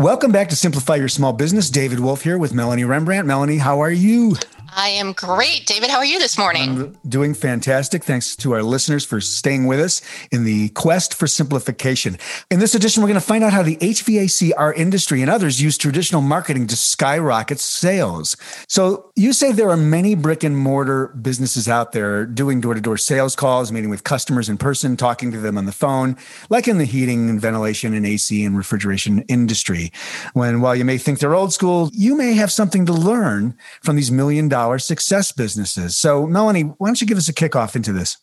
Welcome back to Simplify Your Small Business. David Wolf here with Melanie Rembrandt. Melanie, how are you? I am great. David, how are you this morning? I'm doing fantastic. Thanks to our listeners for staying with us in the quest for simplification. In this edition, we're going to find out how the HVACR industry, and others use traditional marketing to skyrocket sales. So, you say there are many brick and mortar businesses out there doing door to door sales calls, meeting with customers in person, talking to them on the phone, like in the heating and ventilation and AC and refrigeration industry. When while you may think they're old school, you may have something to learn from these million dollar success businesses. So, Melanie, why don't you give us a kickoff into this?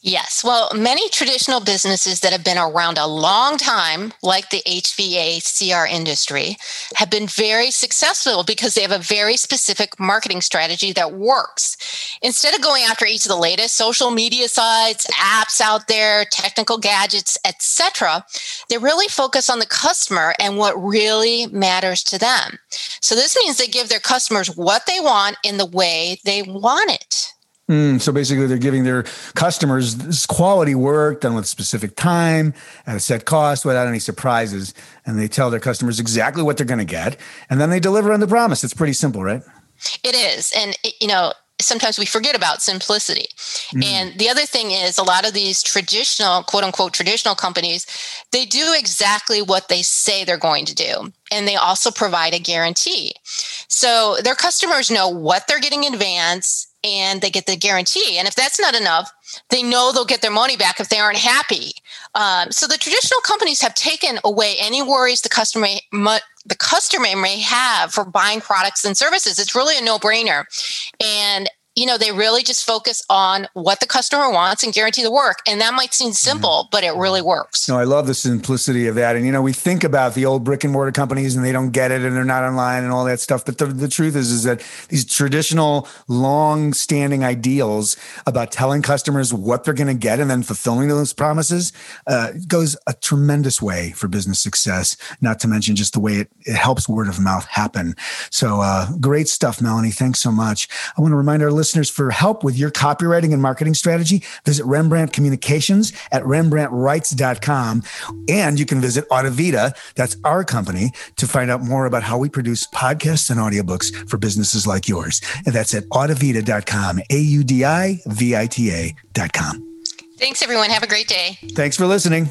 Yes. Well, many traditional businesses that have been around a long time, like the HVACR industry, have been very successful because they have a very specific marketing strategy that works. Instead of going after each of the latest social media sites, apps out there, technical gadgets, etc., they really focus on the customer and what really matters to them. So this means they give their customers what they want in the way they want it. Mm, so basically, they're giving their customers quality work done with specific time at a set cost without any surprises. And they tell their customers exactly what they're going to get. And then they deliver on the promise. It's pretty simple, right? It is. And, you know, sometimes we forget about simplicity. Mm. And the other thing is a lot of these traditional, quote unquote, traditional companies, they do exactly what they say they're going to do. And they also provide a guarantee. So their customers know what they're getting in advance and they get the guarantee. And if that's not enough, they know they'll get their money back if they aren't happy. Um, so the traditional companies have taken away any worries the customer the customer may have for buying products and services. It's really a no brainer, and you know, they really just focus on what the customer wants and guarantee the work. And that might seem simple, mm-hmm. but it really works. No, I love the simplicity of that. And, you know, we think about the old brick and mortar companies and they don't get it and they're not online and all that stuff. But the, the truth is, is that these traditional, long standing ideals about telling customers what they're going to get and then fulfilling those promises uh, goes a tremendous way for business success, not to mention just the way it, it helps word of mouth happen. So uh, great stuff, Melanie. Thanks so much. I want to remind our listeners listeners for help with your copywriting and marketing strategy, visit Rembrandt Communications at RembrandtWrites.com. And you can visit Audivita, that's our company, to find out more about how we produce podcasts and audiobooks for businesses like yours. And that's at Audivita.com, A U D I V I T A.com. Thanks, everyone. Have a great day. Thanks for listening.